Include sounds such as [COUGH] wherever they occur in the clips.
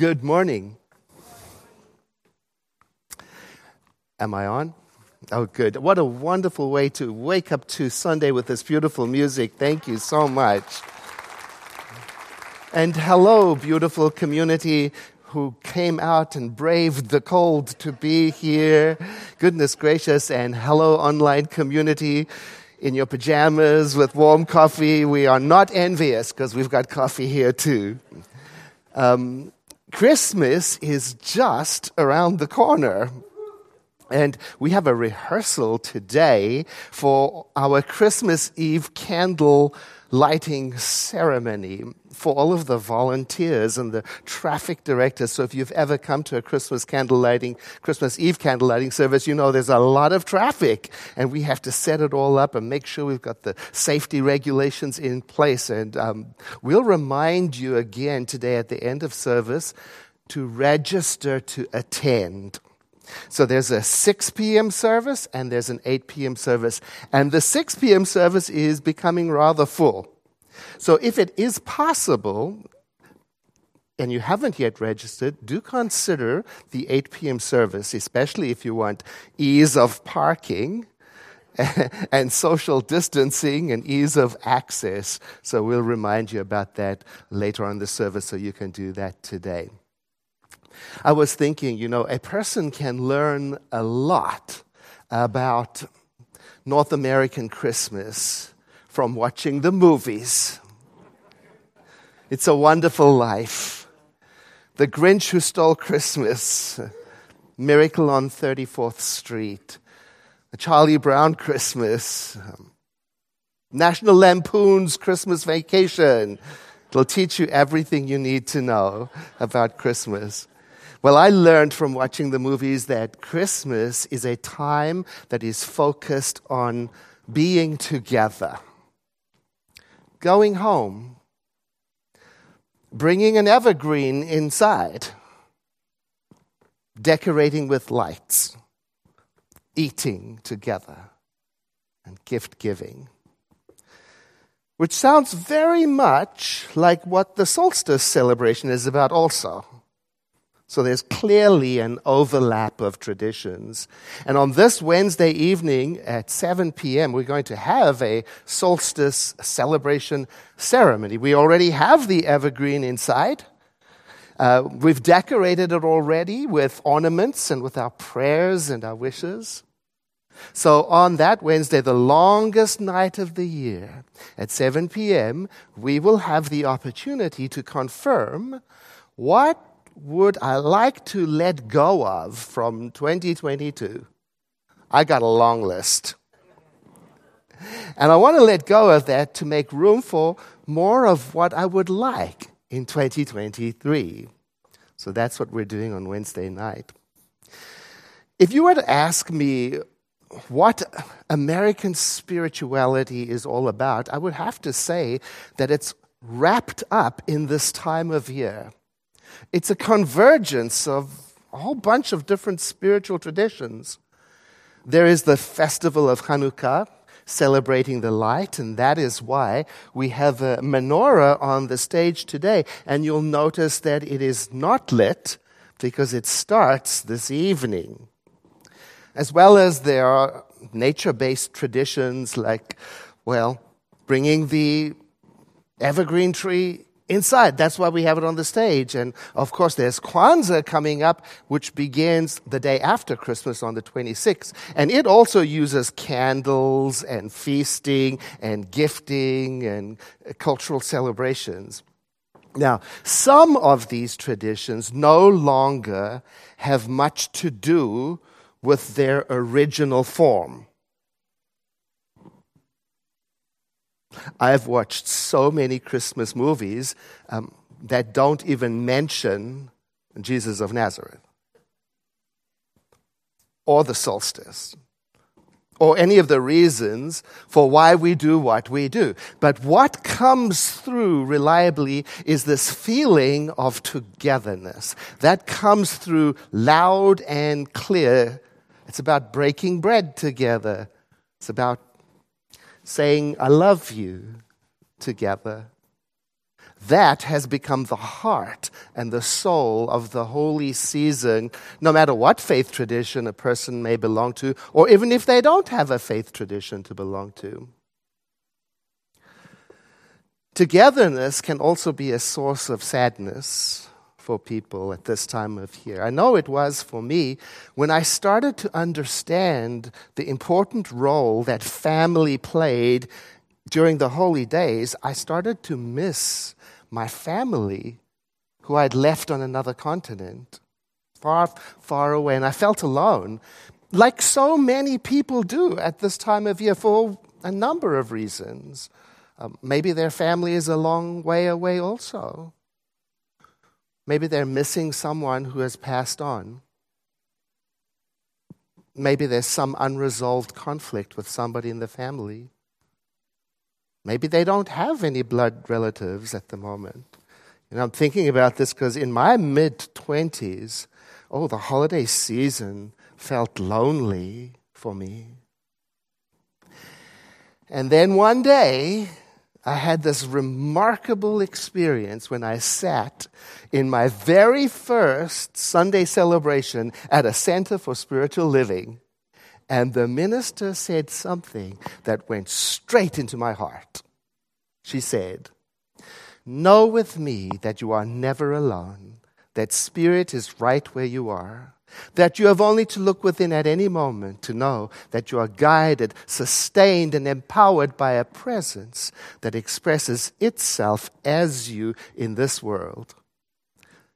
Good morning. Am I on? Oh, good. What a wonderful way to wake up to Sunday with this beautiful music. Thank you so much. And hello, beautiful community who came out and braved the cold to be here. Goodness gracious. And hello, online community in your pajamas with warm coffee. We are not envious because we've got coffee here too. Um, Christmas is just around the corner. And we have a rehearsal today for our Christmas Eve candle lighting ceremony for all of the volunteers and the traffic directors. So if you've ever come to a Christmas candle lighting, Christmas Eve candle lighting service, you know there's a lot of traffic and we have to set it all up and make sure we've got the safety regulations in place. And um, we'll remind you again today at the end of service to register to attend. So there's a 6 p.m. service and there's an 8 p.m. service. And the 6 p.m. service is becoming rather full. So if it is possible, and you haven't yet registered, do consider the 8 p.m. service, especially if you want ease of parking [LAUGHS] and social distancing and ease of access. So we'll remind you about that later on the service so you can do that today. I was thinking, you know, a person can learn a lot about North American Christmas from watching the movies. It's a wonderful life. The Grinch Who Stole Christmas, Miracle on 34th Street, the Charlie Brown Christmas, National Lampoon's Christmas Vacation. It'll teach you everything you need to know about Christmas. Well, I learned from watching the movies that Christmas is a time that is focused on being together, going home, bringing an evergreen inside, decorating with lights, eating together, and gift giving. Which sounds very much like what the solstice celebration is about, also. So there's clearly an overlap of traditions. And on this Wednesday evening at 7 p.m., we're going to have a solstice celebration ceremony. We already have the evergreen inside. Uh, we've decorated it already with ornaments and with our prayers and our wishes. So on that Wednesday, the longest night of the year, at 7 p.m., we will have the opportunity to confirm what would I like to let go of from 2022? I got a long list. And I want to let go of that to make room for more of what I would like in 2023. So that's what we're doing on Wednesday night. If you were to ask me what American spirituality is all about, I would have to say that it's wrapped up in this time of year. It's a convergence of a whole bunch of different spiritual traditions. There is the festival of Hanukkah, celebrating the light, and that is why we have a menorah on the stage today. And you'll notice that it is not lit because it starts this evening. As well as there are nature based traditions like, well, bringing the evergreen tree inside. That's why we have it on the stage. And of course, there's Kwanzaa coming up, which begins the day after Christmas on the 26th. And it also uses candles and feasting and gifting and uh, cultural celebrations. Now, some of these traditions no longer have much to do with their original form. I've watched so many Christmas movies um, that don't even mention Jesus of Nazareth or the solstice or any of the reasons for why we do what we do. But what comes through reliably is this feeling of togetherness. That comes through loud and clear. It's about breaking bread together. It's about saying, I love you together. that has become the heart and the soul of the holy season, no matter what faith tradition a person may belong to, or even if they don't have a faith tradition to belong to. Togetherness can also be a source of sadness for people at this time of year. I know it was for me when I started to understand the important role that family played during the holy days. I started to miss my family who I'd left on another continent, far, far away, and I felt alone, like so many people do at this time of year for a number of reasons. Um, maybe their family is a long way away also. Maybe they're missing someone who has passed on. Maybe there's some unresolved conflict with somebody in the family. Maybe they don't have any blood relatives at the moment. And I'm thinking about this because in my mid 20s, oh, the holiday season felt lonely for me. And then one day, I had this remarkable experience when I sat in my very first Sunday celebration at a Center for Spiritual Living, and the minister said something that went straight into my heart. She said, Know with me that you are never alone, that Spirit is right where you are that you have only to look within at any moment to know that you are guided, sustained, and empowered by a presence that expresses itself as you in this world.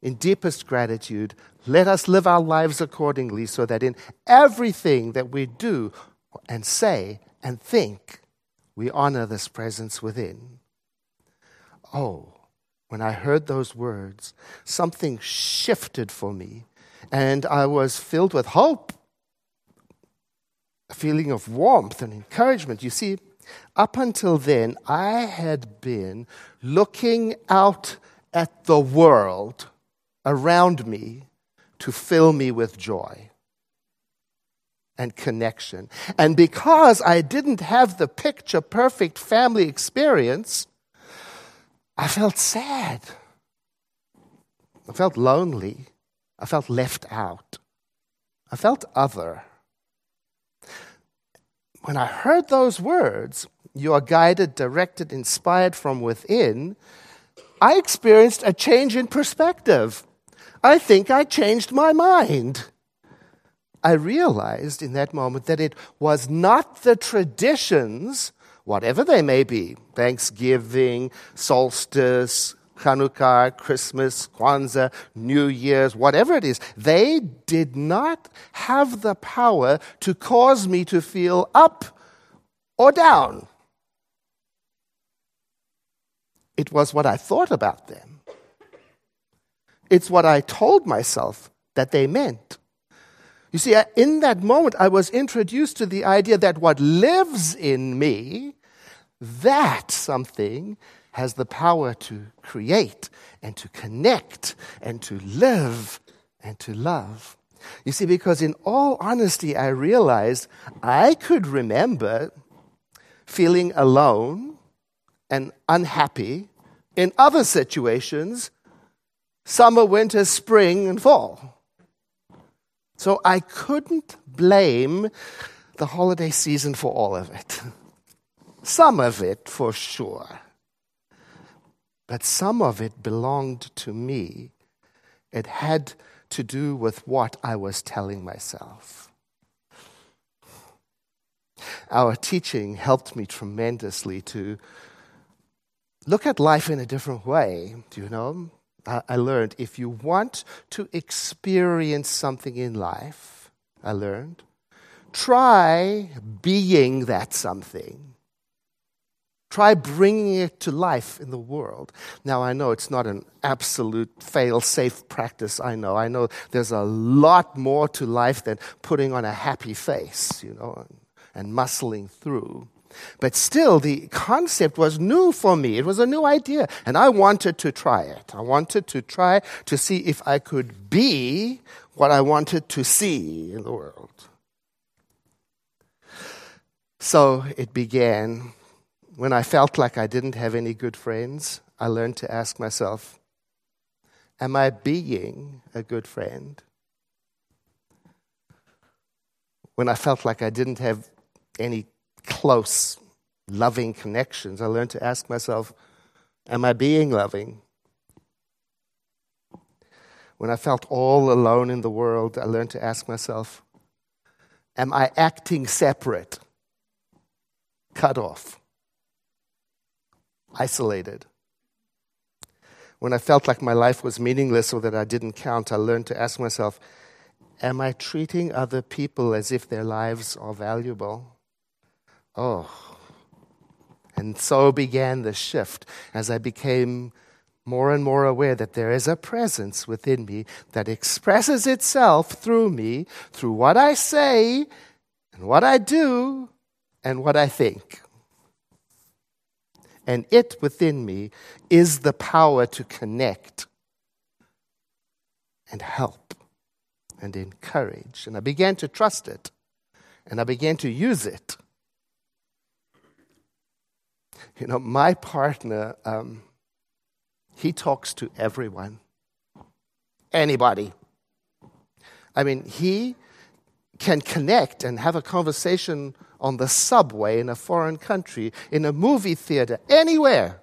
In deepest gratitude, let us live our lives accordingly so that in everything that we do and say and think, we honor this presence within. Oh, when I heard those words, something shifted for me and I was filled with hope, a feeling of warmth and encouragement. You see, up until then, I had been looking out at the world around me to fill me with joy and connection. And because I didn't have the picture perfect family experience, I felt sad. I felt lonely. I felt left out. I felt other. When I heard those words, you are guided, directed, inspired from within, I experienced a change in perspective. I think I changed my mind. I realized in that moment that it was not the traditions, whatever they may be Thanksgiving, solstice, Hanukkah, Christmas, Kwanzaa, New Year's, whatever it is, they did not have the power to cause me to feel up or down. It was what I thought about them. It's what I told myself that they meant. You see, uh, in that moment, I was introduced to the idea that what lives in me, that something has the power to create and to connect and to live and to love. You see, because in all honesty, I realized I could remember feeling alone and unhappy in other situations summer, winter, spring, and fall. So I couldn't blame the holiday season for all of it. [LAUGHS] Some of it, for sure but some of it belonged to me. It had to do with what I was telling myself. Our teaching helped me tremendously to look at life in a different way. You know? I learned if you want to experience something in life, I learned, try being that something. Try bringing it to life in the world. Now, I know it's not an absolute fail safe practice. I know. I know there's a lot more to life than putting on a happy face, you know, and, and muscling through. But still, the concept was new for me. It was a new idea. And I wanted to try it. I wanted to try to see if I could be what I wanted to see in the world. So it began when I felt like I didn't have any good friends, I learned to ask myself, Am I being a good friend? When I felt like I didn't have any close, loving connections, I learned to ask myself, Am I being loving? When I felt all alone in the world, I learned to ask myself, Am I acting separate, cut off, isolated? When I felt like my life was meaningless or that I didn't count, I learned to ask myself, Am I treating other people as if their lives are valuable? Oh. And so began the shift as I became more and more aware that there is a presence within me that expresses itself through me, through what I say and what I do and what I think and it within me is the power to connect and help and encourage. And I began to trust it and I began to use it. You know, my partner, um, he talks to everyone, anybody. I mean, he can connect and have a conversation on the subway in a foreign country, in a movie theater, anywhere.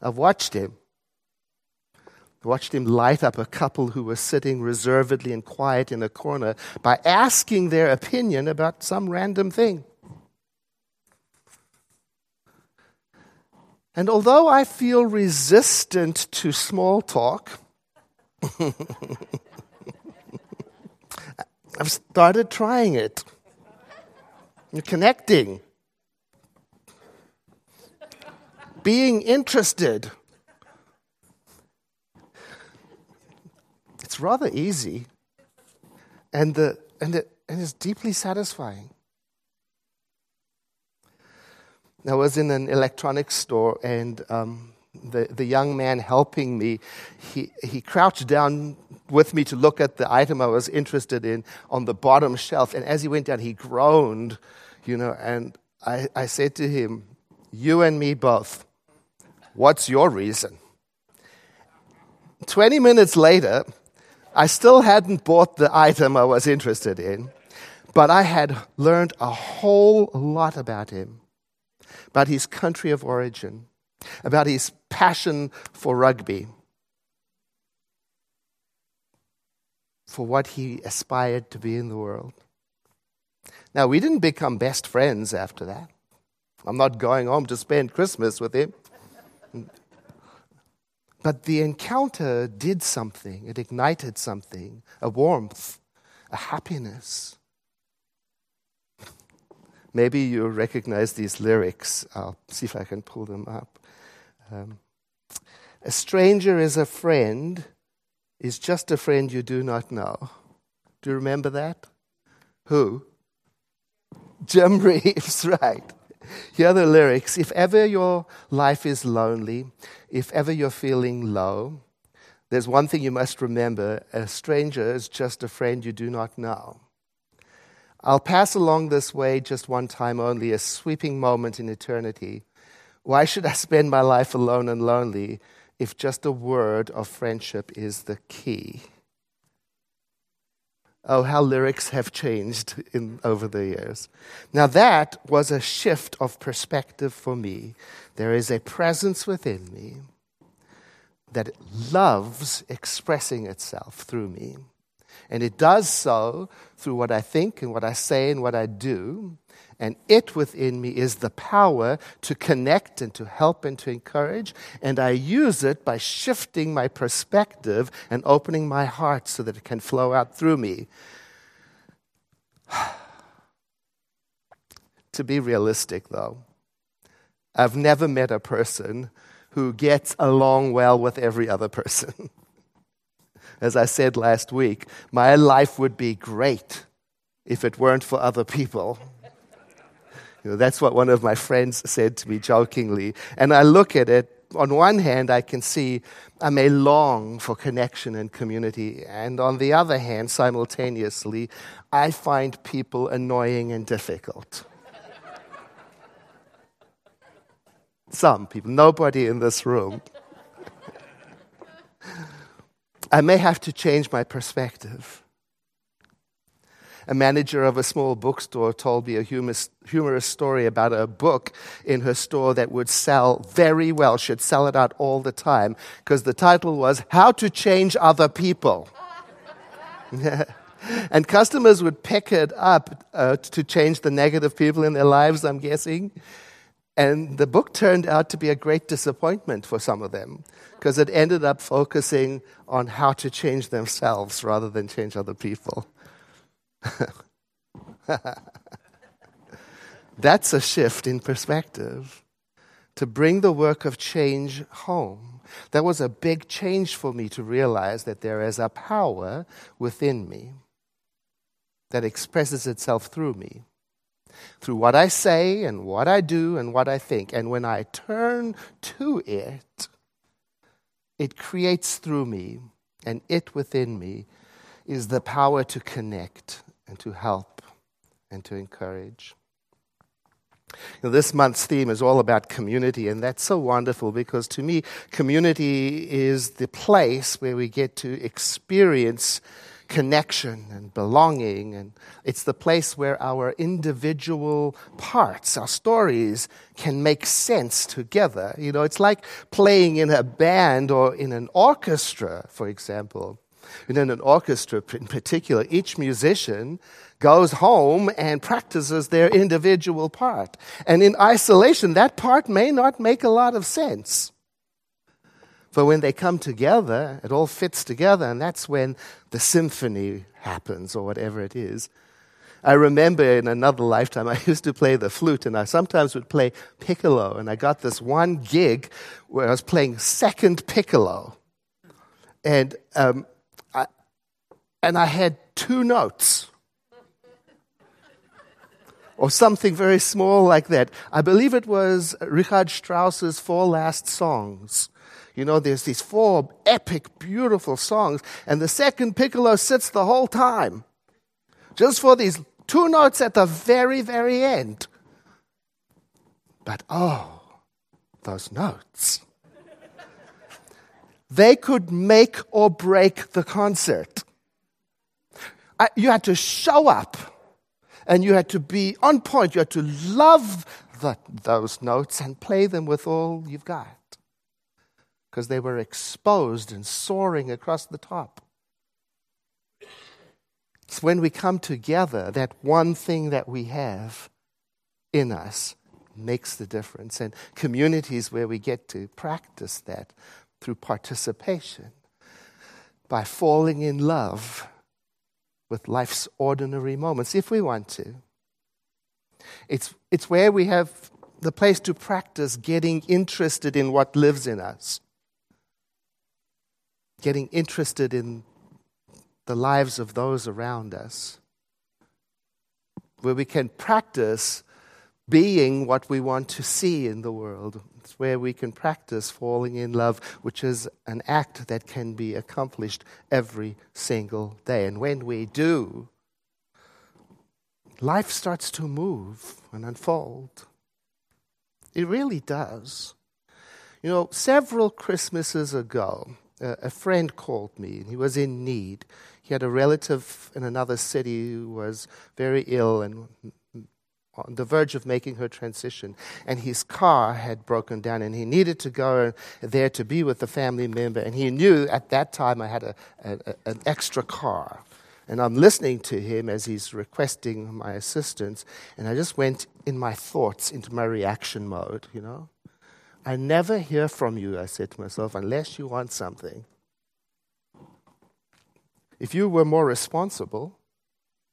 I've watched him. I watched him light up a couple who were sitting reservedly and quiet in a corner by asking their opinion about some random thing. And although I feel resistant to small talk, [LAUGHS] I've started trying it. You're connecting. Being interested. It's rather easy. And, the, and, it, and it's deeply satisfying. I was in an electronics store, and um, the, the young man helping me, he, he crouched down with me to look at the item I was interested in on the bottom shelf. And as he went down, he groaned you know, and I, I said to him, You and me both, what's your reason? 20 minutes later, I still hadn't bought the item I was interested in, but I had learned a whole lot about him, about his country of origin, about his passion for rugby, for what he aspired to be in the world. Now, we didn't become best friends after that. I'm not going home to spend Christmas with him. But the encounter did something, it ignited something a warmth, a happiness. Maybe you recognize these lyrics. I'll see if I can pull them up. Um, a stranger is a friend, is just a friend you do not know. Do you remember that? Who? Jim [LAUGHS] Reeves, right. Here are the lyrics. If ever your life is lonely, if ever you're feeling low, there's one thing you must remember a stranger is just a friend you do not know. I'll pass along this way just one time only, a sweeping moment in eternity. Why should I spend my life alone and lonely if just a word of friendship is the key? Oh, how lyrics have changed in, over the years. Now, that was a shift of perspective for me. There is a presence within me that loves expressing itself through me. And it does so through what I think and what I say and what I do. And it within me is the power to connect and to help and to encourage. And I use it by shifting my perspective and opening my heart so that it can flow out through me. [SIGHS] to be realistic, though, I've never met a person who gets along well with every other person. [LAUGHS] As I said last week, my life would be great if it weren't for other people. You know, that's what one of my friends said to me jokingly. And I look at it, on one hand, I can see I may long for connection and community. And on the other hand, simultaneously, I find people annoying and difficult. Some people, nobody in this room. I may have to change my perspective. A manager of a small bookstore told me a humorous, humorous story about a book in her store that would sell very well. She'd sell it out all the time because the title was How to Change Other People. [LAUGHS] and customers would pick it up uh, to change the negative people in their lives, I'm guessing. And the book turned out to be a great disappointment for some of them because it ended up focusing on how to change themselves rather than change other people. [LAUGHS] That's a shift in perspective to bring the work of change home. That was a big change for me to realize that there is a power within me that expresses itself through me, through what I say and what I do and what I think. And when I turn to it, it creates through me, and it within me is the power to connect and to help and to encourage. Now, this month's theme is all about community, and that's so wonderful because to me, community is the place where we get to experience connection and belonging. And it's the place where our individual parts, our stories, can make sense together. You know, it's like playing in a band or in an orchestra, for example. And in an orchestra in particular, each musician goes home and practices their individual part. And in isolation, that part may not make a lot of sense. But when they come together, it all fits together, and that's when the symphony happens, or whatever it is. I remember in another lifetime, [LAUGHS] I used to play the flute, and I sometimes would play piccolo. And I got this one gig where I was playing second piccolo. And, um, and I had two notes. Or something very small like that. I believe it was Richard Strauss's Four Last Songs. You know, there's these four epic, beautiful songs, and the second piccolo sits the whole time. Just for these two notes at the very, very end. But oh, those notes. they could make or break the concert. You had to show up and you had to be on point. You had to love the, those notes and play them with all you've got because they were exposed and soaring across the top. It's when we come together that one thing that we have in us makes the difference. And communities where we get to practice that through participation, by falling in love with life's ordinary moments, if we want to. It's, it's where we have the place to practice getting interested in what lives in us getting interested in the lives of those around us, where we can practice being what we want to see in the world. It's where we can practice falling in love, which is an act that can be accomplished every single day. And when we do, life starts to move and unfold. It really does. You know, several Christmases ago, a friend called me, and he was in need. He had a relative in another city who was very ill and on the verge of making her transition, and his car had broken down, and he needed to go there to be with the family member. And he knew at that time I had a, a, an extra car. And I'm listening to him as he's requesting my assistance, and I just went in my thoughts into my reaction mode, you know. I never hear from you, I said to myself, unless you want something. If you were more responsible,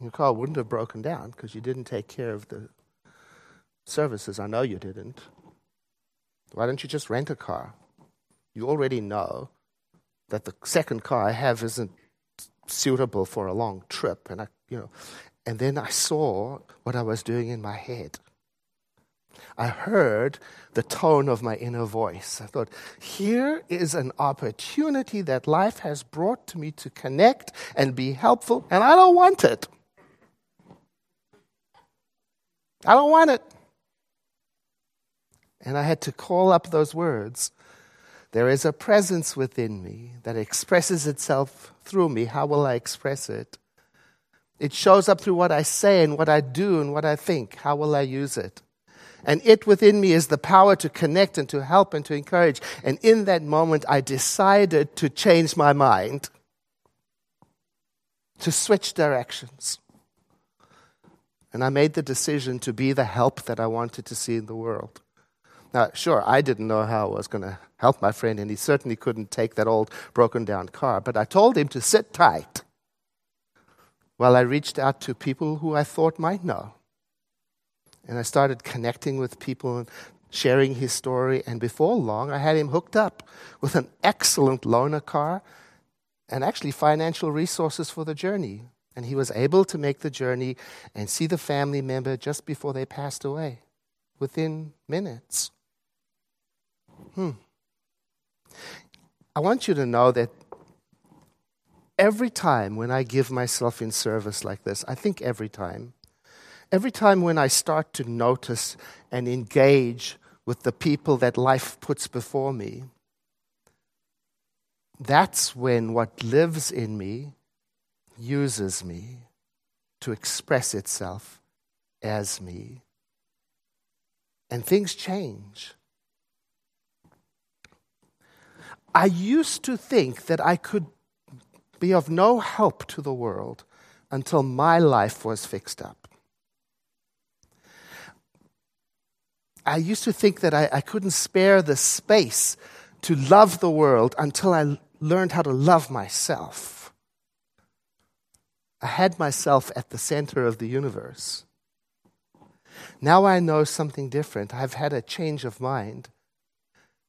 your car wouldn't have broken down because you didn't take care of the services. I know you didn't. Why don't you just rent a car? You already know that the second car I have isn't suitable for a long trip, and I, you know, and then I saw what I was doing in my head. I heard the tone of my inner voice. I thought, here is an opportunity that life has brought to me to connect and be helpful, and I don't want it. I don't want it. And I had to call up those words. There is a presence within me that expresses itself through me. How will I express it? It shows up through what I say and what I do and what I think. How will I use it? And it within me is the power to connect and to help and to encourage. And in that moment, I decided to change my mind, to switch directions. And I made the decision to be the help that I wanted to see in the world. Now, sure, I didn't know how I was going to help my friend, and he certainly couldn't take that old broken down car, but I told him to sit tight while I reached out to people who I thought might know. And I started connecting with people and sharing his story. And before long, I had him hooked up with an excellent loaner car and actually financial resources for the journey. And he was able to make the journey and see the family member just before they passed away within minutes. Hmm. I want you to know that every time when I give myself in service like this, I think every time, every time when I start to notice and engage with the people that life puts before me, that's when what lives in me uses me to express itself as me. And things change. I used to think that I could be of no help to the world until my life was fixed up. I used to think that I, I couldn't spare the space to love the world until I learned how to love myself. I had myself at the center of the universe. Now I know something different. I've had a change of mind.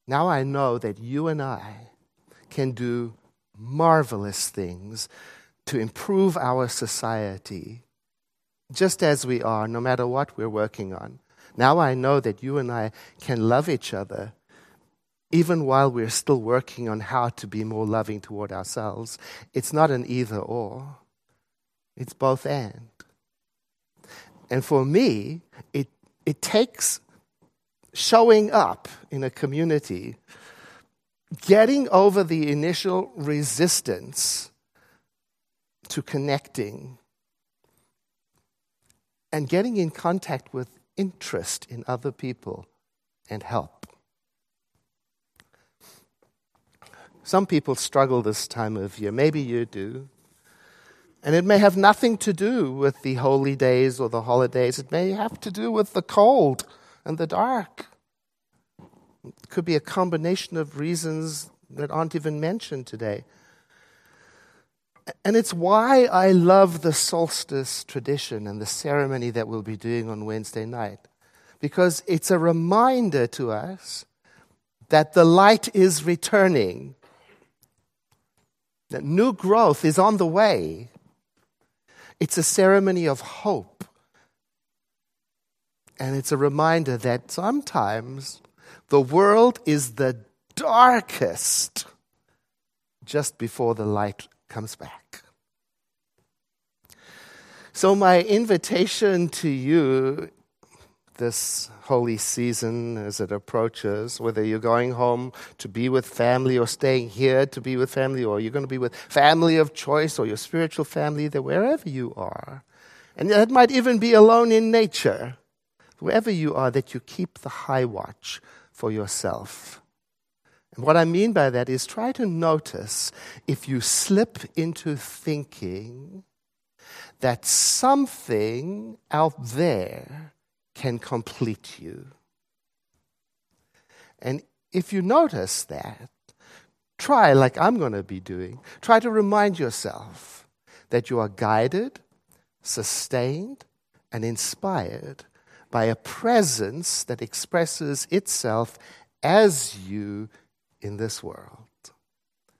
Now I know that you and I can do marvelous things to improve our society, just as we are, no matter what we're working on. Now I know that you and I can love each other even while we're still working on how to be more loving toward ourselves. It's not an either or, it's both and. And for me, it, it takes showing up in a community getting over the initial resistance to connecting and getting in contact with interest in other people and help. Some people struggle this time of year. Maybe you do. And it may have nothing to do with the holy days or the holidays. It may have to do with the cold and the dark. It could be a combination of reasons that aren't even mentioned today. And it's why I love the solstice tradition and the ceremony that we'll be doing on Wednesday night. Because it's a reminder to us that the light is returning, that new growth is on the way. It's a ceremony of hope. And it's a reminder that sometimes the world is the darkest just before the light comes back. So, my invitation to you this holy season as it approaches, whether you're going home to be with family or staying here to be with family, or you're going to be with family of choice or your spiritual family, that wherever you are, and that might even be alone in nature, wherever you are, that you keep the high watch for yourself. And what I mean by that is try to notice if you slip into thinking that something out there can complete you. And if you notice that, try, like I'm going to be doing, try to remind yourself that you are guided, sustained, and inspired by a presence that expresses itself as you in this world.